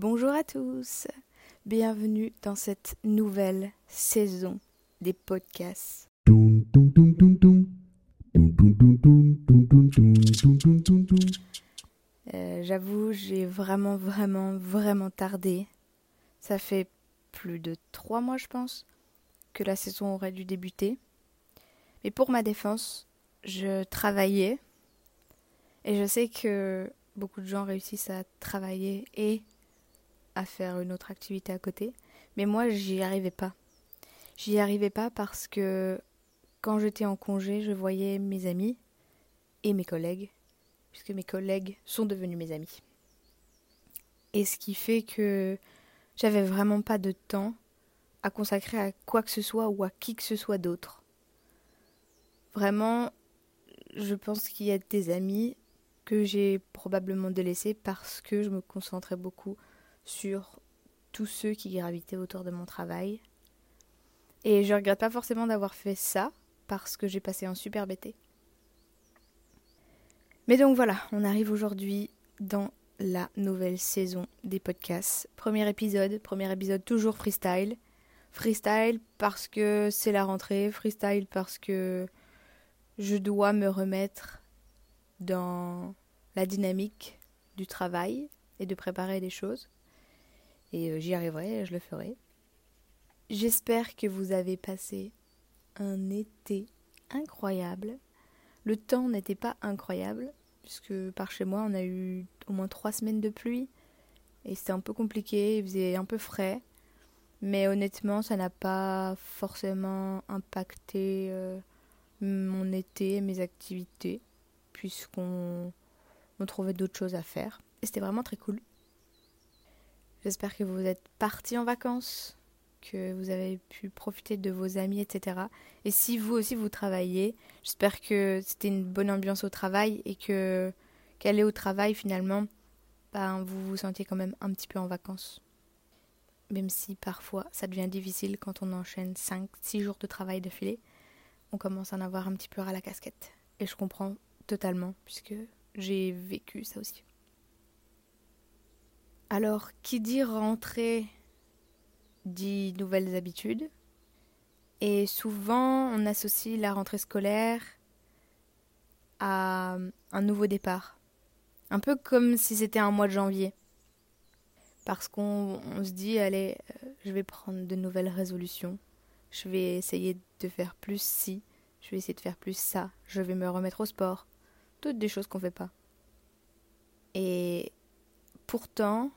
Bonjour à tous, bienvenue dans cette nouvelle saison des podcasts. Euh, J'avoue, j'ai vraiment, vraiment, vraiment tardé. Ça fait plus de trois mois, je pense, que la saison aurait dû débuter. Mais pour ma défense, je travaillais. Et je sais que beaucoup de gens réussissent à travailler et à faire une autre activité à côté. Mais moi, j'y arrivais pas. J'y arrivais pas parce que quand j'étais en congé, je voyais mes amis et mes collègues, puisque mes collègues sont devenus mes amis. Et ce qui fait que j'avais vraiment pas de temps à consacrer à quoi que ce soit ou à qui que ce soit d'autre. Vraiment, je pense qu'il y a des amis que j'ai probablement délaissés parce que je me concentrais beaucoup sur tous ceux qui gravitaient autour de mon travail. Et je regrette pas forcément d'avoir fait ça parce que j'ai passé un super été. Mais donc voilà, on arrive aujourd'hui dans la nouvelle saison des podcasts. Premier épisode, premier épisode toujours freestyle. Freestyle parce que c'est la rentrée, freestyle parce que je dois me remettre dans la dynamique du travail et de préparer des choses. Et euh, j'y arriverai, je le ferai. J'espère que vous avez passé un été incroyable. Le temps n'était pas incroyable, puisque par chez moi, on a eu au moins trois semaines de pluie. Et c'était un peu compliqué, il faisait un peu frais. Mais honnêtement, ça n'a pas forcément impacté euh, mon été, mes activités, puisqu'on on trouvait d'autres choses à faire. Et c'était vraiment très cool. J'espère que vous êtes partis en vacances, que vous avez pu profiter de vos amis, etc. Et si vous aussi vous travaillez, j'espère que c'était une bonne ambiance au travail et que qu'aller au travail finalement, ben, vous vous sentiez quand même un petit peu en vacances. Même si parfois ça devient difficile quand on enchaîne 5-6 jours de travail d'affilée, on commence à en avoir un petit peu à la casquette. Et je comprends totalement, puisque j'ai vécu ça aussi. Alors, qui dit rentrer dit nouvelles habitudes. Et souvent, on associe la rentrée scolaire à un nouveau départ. Un peu comme si c'était un mois de janvier. Parce qu'on se dit, allez, euh, je vais prendre de nouvelles résolutions. Je vais essayer de faire plus ci. Je vais essayer de faire plus ça. Je vais me remettre au sport. Toutes des choses qu'on fait pas. Et pourtant,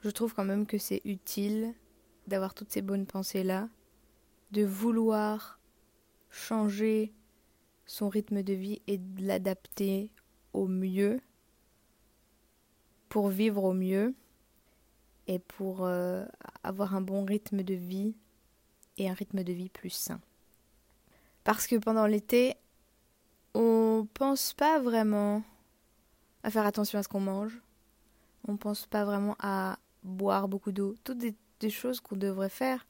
je trouve quand même que c'est utile d'avoir toutes ces bonnes pensées-là, de vouloir changer son rythme de vie et de l'adapter au mieux pour vivre au mieux et pour euh, avoir un bon rythme de vie et un rythme de vie plus sain. Parce que pendant l'été, on pense pas vraiment à faire attention à ce qu'on mange. On pense pas vraiment à boire beaucoup d'eau, toutes des, choses qu'on devrait faire,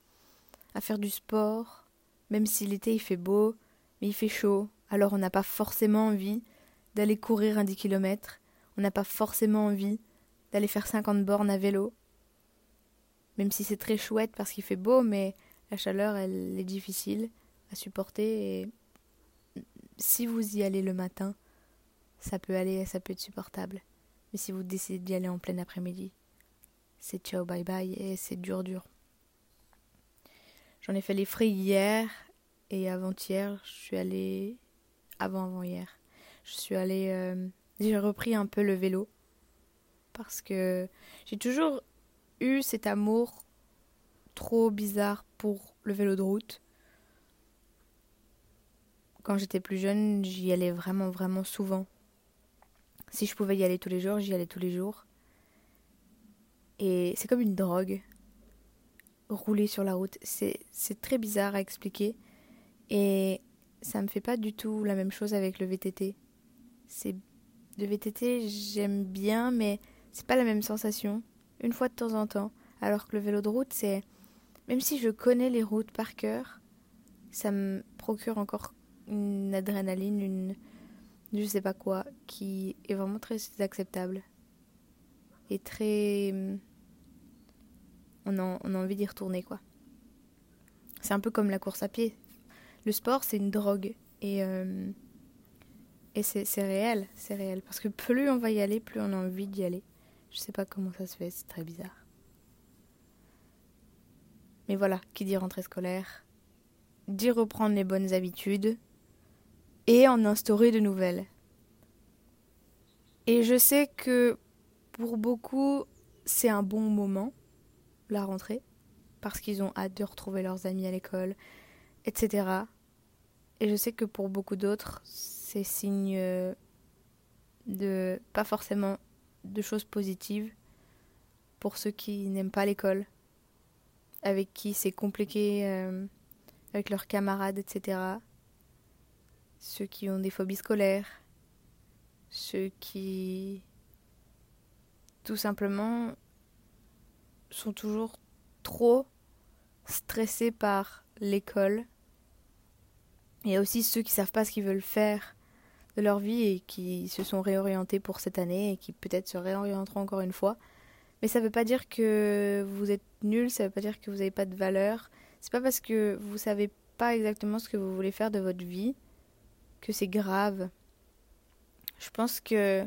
à faire du sport, même si l'été il fait beau, mais il fait chaud, alors on n'a pas forcément envie d'aller courir un 10 km, on n'a pas forcément envie d'aller faire 50 bornes à vélo, même si c'est très chouette parce qu'il fait beau, mais la chaleur elle est difficile à supporter. Et si vous y allez le matin, ça peut aller, ça peut être supportable. Mais si vous décidez d'y aller en plein après-midi, c'est ciao bye bye et c'est dur dur. J'en ai fait les frais hier et avant-hier, je suis allée avant avant hier. Je suis allée euh, j'ai repris un peu le vélo parce que j'ai toujours eu cet amour trop bizarre pour le vélo de route. Quand j'étais plus jeune, j'y allais vraiment vraiment souvent. Si je pouvais y aller tous les jours, j'y allais tous les jours. Et c'est comme une drogue. Rouler sur la route, c'est très bizarre à expliquer. Et ça me fait pas du tout la même chose avec le VTT. C'est le VTT, j'aime bien, mais c'est pas la même sensation. Une fois de temps en temps. Alors que le vélo de route, c'est. Même si je connais les routes par cœur, ça me procure encore une adrénaline, une. Je sais pas quoi, qui est vraiment très acceptable. et très... On a, on a envie d'y retourner, quoi. C'est un peu comme la course à pied. Le sport, c'est une drogue. Et, euh, et c'est réel, c'est réel. Parce que plus on va y aller, plus on a envie d'y aller. Je sais pas comment ça se fait, c'est très bizarre. Mais voilà, qui dit rentrée scolaire, dit reprendre les bonnes habitudes et en instaurer de nouvelles. Et je sais que pour beaucoup, c'est un bon moment, la rentrée, parce qu'ils ont hâte de retrouver leurs amis à l'école, etc. Et je sais que pour beaucoup d'autres, c'est signe de pas forcément de choses positives pour ceux qui n'aiment pas l'école, avec qui c'est compliqué euh, avec leurs camarades, etc. Ceux qui ont des phobies scolaires, ceux qui tout simplement sont toujours trop stressés par l'école. Et aussi ceux qui savent pas ce qu'ils veulent faire de leur vie et qui se sont réorientés pour cette année et qui peut-être se réorienteront encore une fois. Mais ça ne veut pas dire que vous êtes nul, ça ne veut pas dire que vous n'avez pas de valeur. C'est pas parce que vous savez pas exactement ce que vous voulez faire de votre vie que c'est grave. Je pense que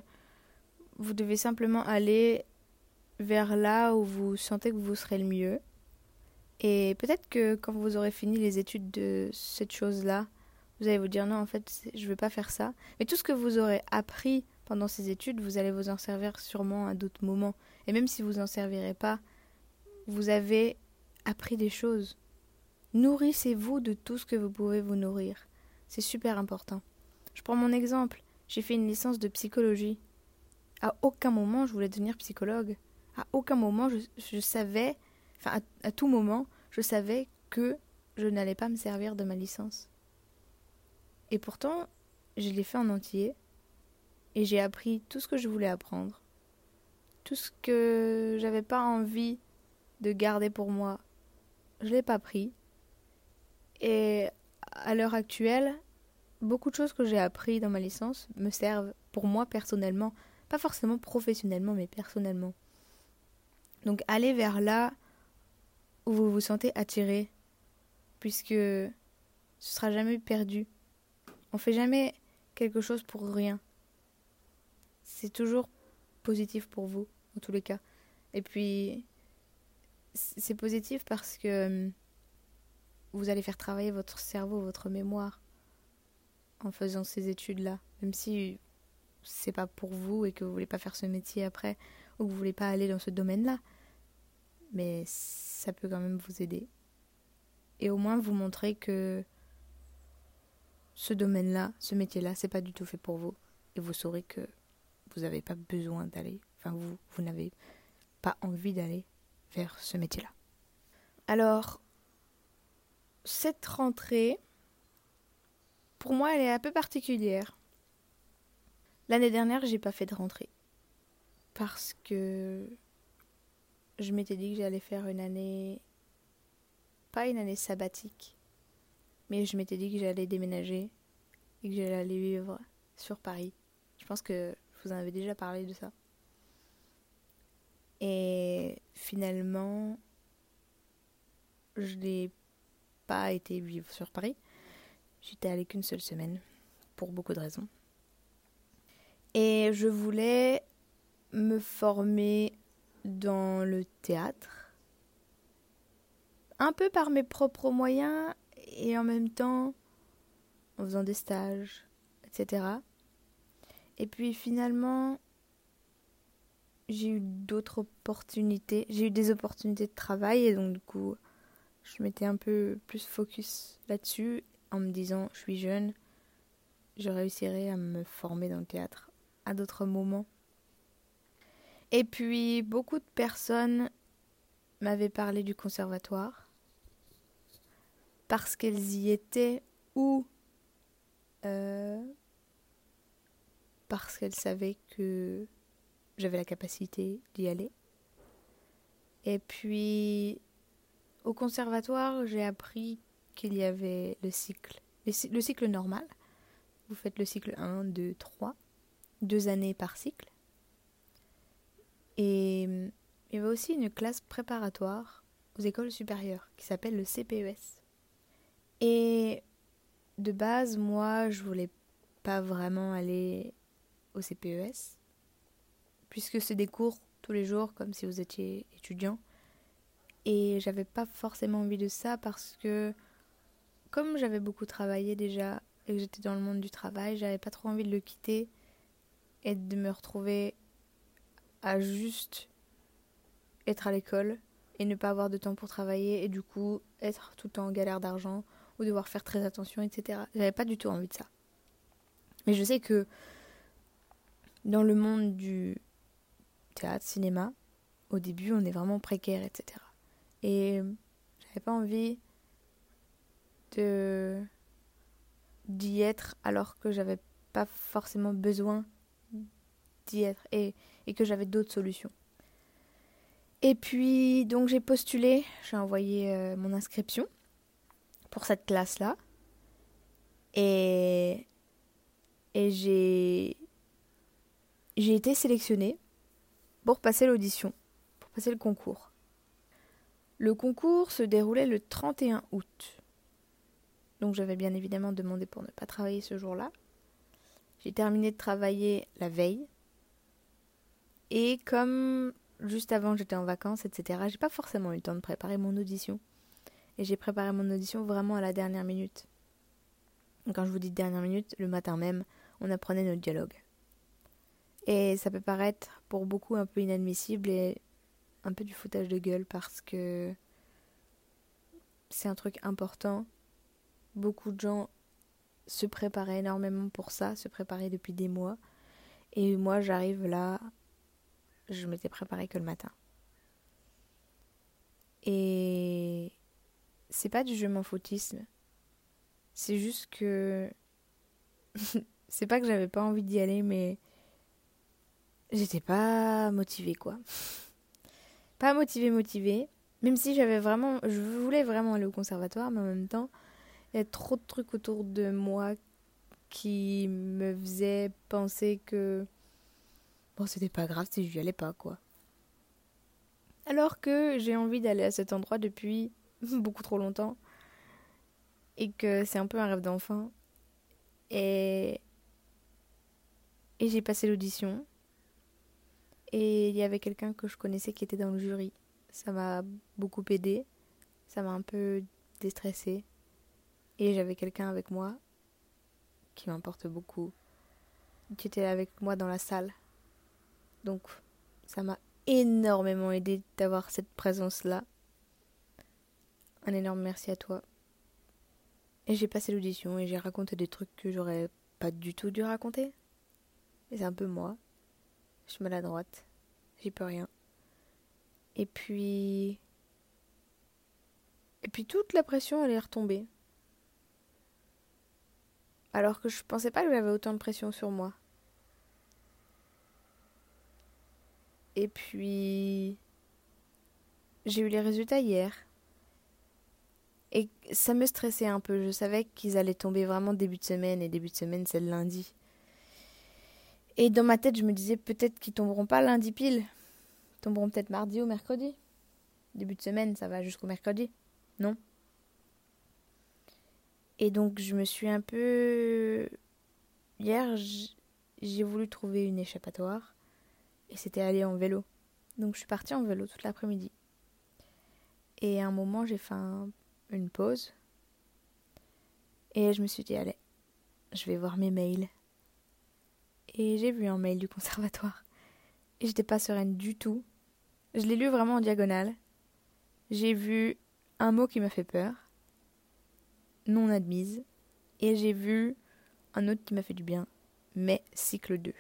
vous devez simplement aller vers là où vous sentez que vous serez le mieux. Et peut-être que quand vous aurez fini les études de cette chose-là, vous allez vous dire non, en fait, je ne veux pas faire ça. Mais tout ce que vous aurez appris pendant ces études, vous allez vous en servir sûrement à d'autres moments. Et même si vous n'en servirez pas, vous avez appris des choses. Nourrissez-vous de tout ce que vous pouvez vous nourrir. C'est super important. Je prends mon exemple. J'ai fait une licence de psychologie. À aucun moment je voulais devenir psychologue. À aucun moment je, savais, enfin à tout moment, je savais que je n'allais pas me servir de ma licence. Et pourtant, je l'ai fait en entier. Et j'ai appris tout ce que je voulais apprendre. Tout ce que j'avais pas envie de garder pour moi, je l'ai pas pris. Et à l'heure actuelle, beaucoup de choses que j'ai appris dans ma licence me servent pour moi personnellement, pas forcément professionnellement, mais personnellement. Donc allez vers là où vous vous sentez attiré, puisque ce sera jamais perdu. On fait jamais quelque chose pour rien. C'est toujours positif pour vous, en tous les cas. Et puis, c'est positif parce que hum, vous allez faire travailler votre cerveau, votre mémoire en faisant ces études-là. Même si c'est pas pour vous et que vous voulez pas faire ce métier après ou que vous voulez pas aller dans ce domaine-là. Mais ça peut quand même vous aider. Et au moins vous montrer que ce domaine-là, ce métier-là, c'est pas du tout fait pour vous. Et vous saurez que vous n'avez pas besoin d'aller, enfin vous, vous n'avez pas envie d'aller vers ce métier-là. Alors, cette rentrée, pour moi, elle est un peu particulière. L'année dernière, j'ai pas fait de rentrée. Parce que je m'étais dit que j'allais faire une année. Pas une année sabbatique, mais je m'étais dit que j'allais déménager et que j'allais vivre sur Paris. Je pense que je vous en avais déjà parlé de ça. Et finalement, je n'ai pas été vivre sur Paris. J'étais allée qu'une seule semaine, pour beaucoup de raisons. Et je voulais me former dans le théâtre, un peu par mes propres moyens et en même temps en faisant des stages, etc. Et puis finalement, j'ai eu d'autres opportunités, j'ai eu des opportunités de travail et donc du coup, je m'étais un peu plus focus là-dessus en me disant, je suis jeune, je réussirai à me former dans le théâtre à d'autres moments. Et puis, beaucoup de personnes m'avaient parlé du conservatoire parce qu'elles y étaient ou euh, parce qu'elles savaient que j'avais la capacité d'y aller. Et puis au conservatoire, j'ai appris qu'il y avait le cycle, le cycle normal. Vous faites le cycle 1, 2, 3, deux années par cycle. Et il y avait aussi une classe préparatoire aux écoles supérieures qui s'appelle le CPES. Et de base, moi, je voulais pas vraiment aller au CPES, puisque c'est des cours tous les jours, comme si vous étiez étudiant. Et j'avais pas forcément envie de ça parce que, comme j'avais beaucoup travaillé déjà et que j'étais dans le monde du travail, j'avais pas trop envie de le quitter et de me retrouver à juste être à l'école et ne pas avoir de temps pour travailler et du coup être tout le temps en galère d'argent ou devoir faire très attention, etc. J'avais pas du tout envie de ça. Mais je sais que dans le monde du théâtre, cinéma, au début, on est vraiment précaire, etc. Et j'avais pas envie d'y être alors que j'avais pas forcément besoin d'y être et, et que j'avais d'autres solutions. Et puis donc j'ai postulé, j'ai envoyé euh, mon inscription pour cette classe-là. Et et j'ai j'ai été sélectionnée pour passer l'audition, pour passer le concours. Le concours se déroulait le 31 août. Donc j'avais bien évidemment demandé pour ne pas travailler ce jour-là. J'ai terminé de travailler la veille. Et comme juste avant j'étais en vacances, etc., j'ai pas forcément eu le temps de préparer mon audition. Et j'ai préparé mon audition vraiment à la dernière minute. Quand je vous dis dernière minute, le matin même, on apprenait notre dialogue. Et ça peut paraître pour beaucoup un peu inadmissible et un peu du foutage de gueule parce que c'est un truc important. Beaucoup de gens se préparaient énormément pour ça, se préparaient depuis des mois. Et moi, j'arrive là, je m'étais préparée que le matin. Et c'est pas du je m'en foutisme. C'est juste que. c'est pas que j'avais pas envie d'y aller, mais. J'étais pas motivée, quoi pas motivée, motivée. Même si j'avais vraiment, je voulais vraiment aller au conservatoire, mais en même temps, il y a trop de trucs autour de moi qui me faisaient penser que bon, c'était pas grave si je n'y allais pas, quoi. Alors que j'ai envie d'aller à cet endroit depuis beaucoup trop longtemps et que c'est un peu un rêve d'enfant. Et et j'ai passé l'audition et il y avait quelqu'un que je connaissais qui était dans le jury. Ça m'a beaucoup aidé. Ça m'a un peu déstressé. Et j'avais quelqu'un avec moi qui m'importe beaucoup. Qui était avec moi dans la salle. Donc ça m'a énormément aidé d'avoir cette présence-là. Un énorme merci à toi. Et j'ai passé l'audition et j'ai raconté des trucs que j'aurais pas du tout dû raconter. C'est un peu moi. Je suis maladroite. J'y peux rien. Et puis. Et puis toute la pression, elle est retombée. Alors que je pensais pas que j'avais autant de pression sur moi. Et puis. J'ai eu les résultats hier. Et ça me stressait un peu. Je savais qu'ils allaient tomber vraiment début de semaine. Et début de semaine, c'est le lundi. Et dans ma tête, je me disais peut-être qu'ils tomberont pas lundi pile. Tomberont peut-être mardi ou mercredi. Début de semaine, ça va jusqu'au mercredi. Non Et donc, je me suis un peu. Hier, j'ai voulu trouver une échappatoire. Et c'était aller en vélo. Donc, je suis partie en vélo toute l'après-midi. Et à un moment, j'ai fait une pause. Et je me suis dit, allez, je vais voir mes mails et j'ai vu un mail du conservatoire. Et j'étais pas sereine du tout. Je l'ai lu vraiment en diagonale. J'ai vu un mot qui m'a fait peur, non admise, et j'ai vu un autre qui m'a fait du bien, mais cycle 2.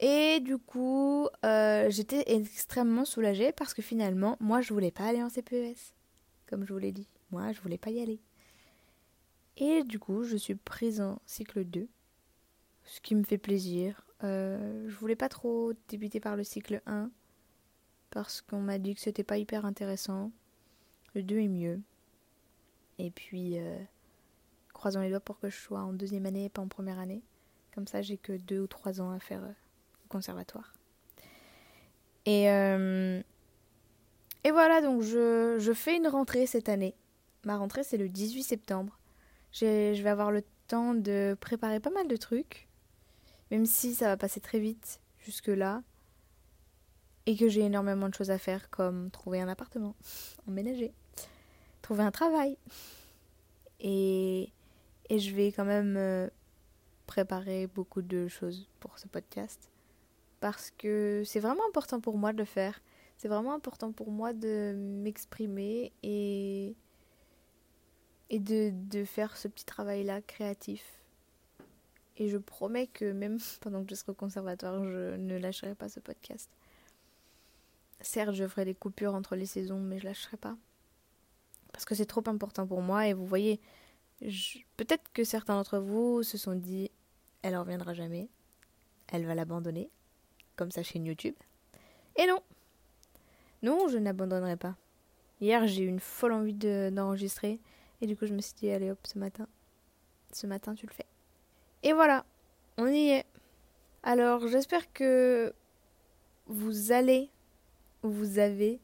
Et du coup, euh, j'étais extrêmement soulagée parce que finalement, moi, je voulais pas aller en CPES, comme je vous l'ai dit. Moi, je voulais pas y aller. Et du coup, je suis prise en cycle 2 ce qui me fait plaisir. Euh, je voulais pas trop débuter par le cycle 1 parce qu'on m'a dit que c'était pas hyper intéressant. Le 2 est mieux. Et puis, euh, croisons les doigts pour que je sois en deuxième année et pas en première année. Comme ça, j'ai que deux ou trois ans à faire euh, au conservatoire. Et, euh, et voilà, donc je, je fais une rentrée cette année. Ma rentrée, c'est le 18 septembre. Je vais avoir le temps de préparer pas mal de trucs, même si ça va passer très vite jusque-là, et que j'ai énormément de choses à faire, comme trouver un appartement, emménager, trouver un travail. Et, et je vais quand même euh, préparer beaucoup de choses pour ce podcast, parce que c'est vraiment important pour moi de le faire. C'est vraiment important pour moi de m'exprimer et et de, de faire ce petit travail-là créatif. Et je promets que même pendant que je serai au conservatoire, je ne lâcherai pas ce podcast. Certes, je ferai des coupures entre les saisons, mais je lâcherai pas. Parce que c'est trop important pour moi. Et vous voyez, peut-être que certains d'entre vous se sont dit, elle ne reviendra jamais. Elle va l'abandonner. Comme sa chaîne YouTube. Et non. Non, je n'abandonnerai pas. Hier, j'ai eu une folle envie d'enregistrer. Et du coup, je me suis dit, allez hop, ce matin, ce matin, tu le fais. Et voilà, on y est. Alors, j'espère que vous allez, vous avez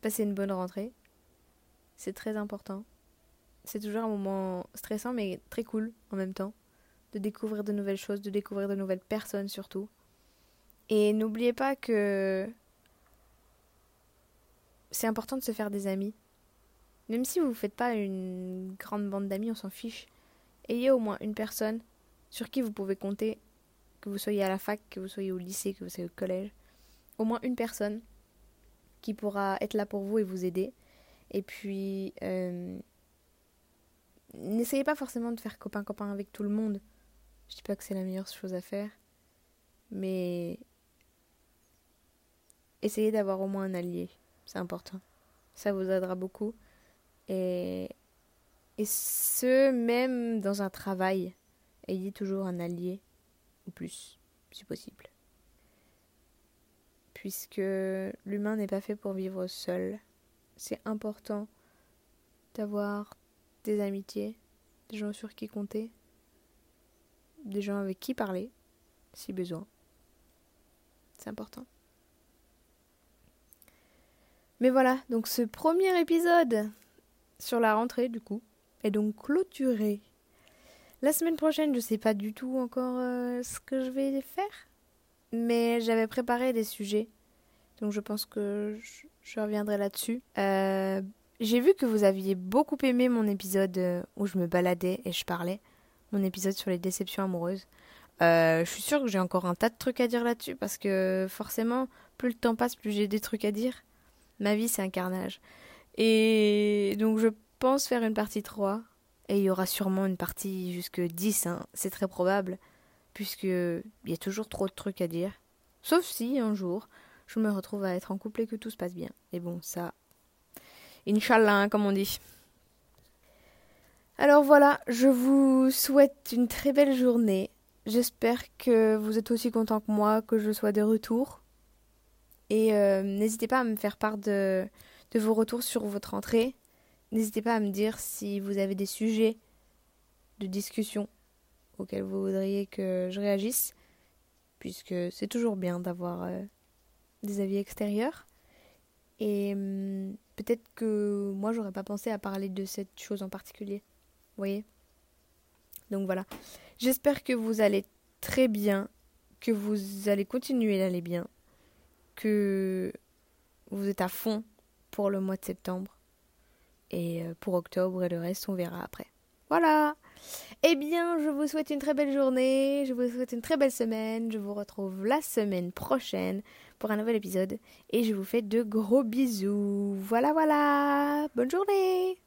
passé une bonne rentrée. C'est très important. C'est toujours un moment stressant, mais très cool en même temps. De découvrir de nouvelles choses, de découvrir de nouvelles personnes surtout. Et n'oubliez pas que c'est important de se faire des amis. Même si vous ne faites pas une grande bande d'amis, on s'en fiche. Ayez au moins une personne sur qui vous pouvez compter, que vous soyez à la fac, que vous soyez au lycée, que vous soyez au collège. Au moins une personne qui pourra être là pour vous et vous aider. Et puis, euh, n'essayez pas forcément de faire copain-copain avec tout le monde. Je dis pas que c'est la meilleure chose à faire, mais essayez d'avoir au moins un allié. C'est important. Ça vous aidera beaucoup. Et, et ce, même dans un travail, ayez toujours un allié ou plus, si possible. Puisque l'humain n'est pas fait pour vivre seul. C'est important d'avoir des amitiés, des gens sur qui compter, des gens avec qui parler, si besoin. C'est important. Mais voilà, donc ce premier épisode sur la rentrée du coup est donc clôturé. La semaine prochaine, je sais pas du tout encore euh, ce que je vais faire, mais j'avais préparé des sujets, donc je pense que je, reviendrai là-dessus. Euh, j'ai vu que vous aviez beaucoup aimé mon épisode euh, où je me baladais et je parlais, mon épisode sur les déceptions amoureuses. je suis sûre que j'ai encore un tas de trucs à dire là-dessus parce que forcément, plus le temps passe, plus j'ai des trucs à dire. Ma vie, c'est un carnage. Et donc je pense faire une partie 3. Et il y aura sûrement une partie jusque 10, hein. c'est très probable, puisque il y a toujours trop de trucs à dire. Sauf si un jour je me retrouve à être en couple et que tout se passe bien. Et bon, ça. Inch'Allah, hein, comme on dit. Alors voilà, je vous souhaite une très belle journée. J'espère que vous êtes aussi content que moi, que je sois de retour. Et euh, n'hésitez pas à me faire part de, vos retours sur votre entrée. N'hésitez pas à me dire si vous avez des sujets de discussion auxquels vous voudriez que je réagisse, puisque c'est toujours bien d'avoir euh, des avis extérieurs. Et hum, peut-être que moi, j'aurais pas pensé à parler de cette chose en particulier. Voyez Donc voilà. J'espère que vous allez très bien, que vous allez continuer d'aller bien, que vous êtes à fond pour le mois de septembre. Et euh, pour octobre et le reste, on verra après. Voilà. Eh bien, je vous souhaite une très belle journée, je vous souhaite une très belle semaine, je vous retrouve la semaine prochaine pour un nouvel épisode. Et je vous fais de gros bisous. Voilà, voilà. Bonne journée.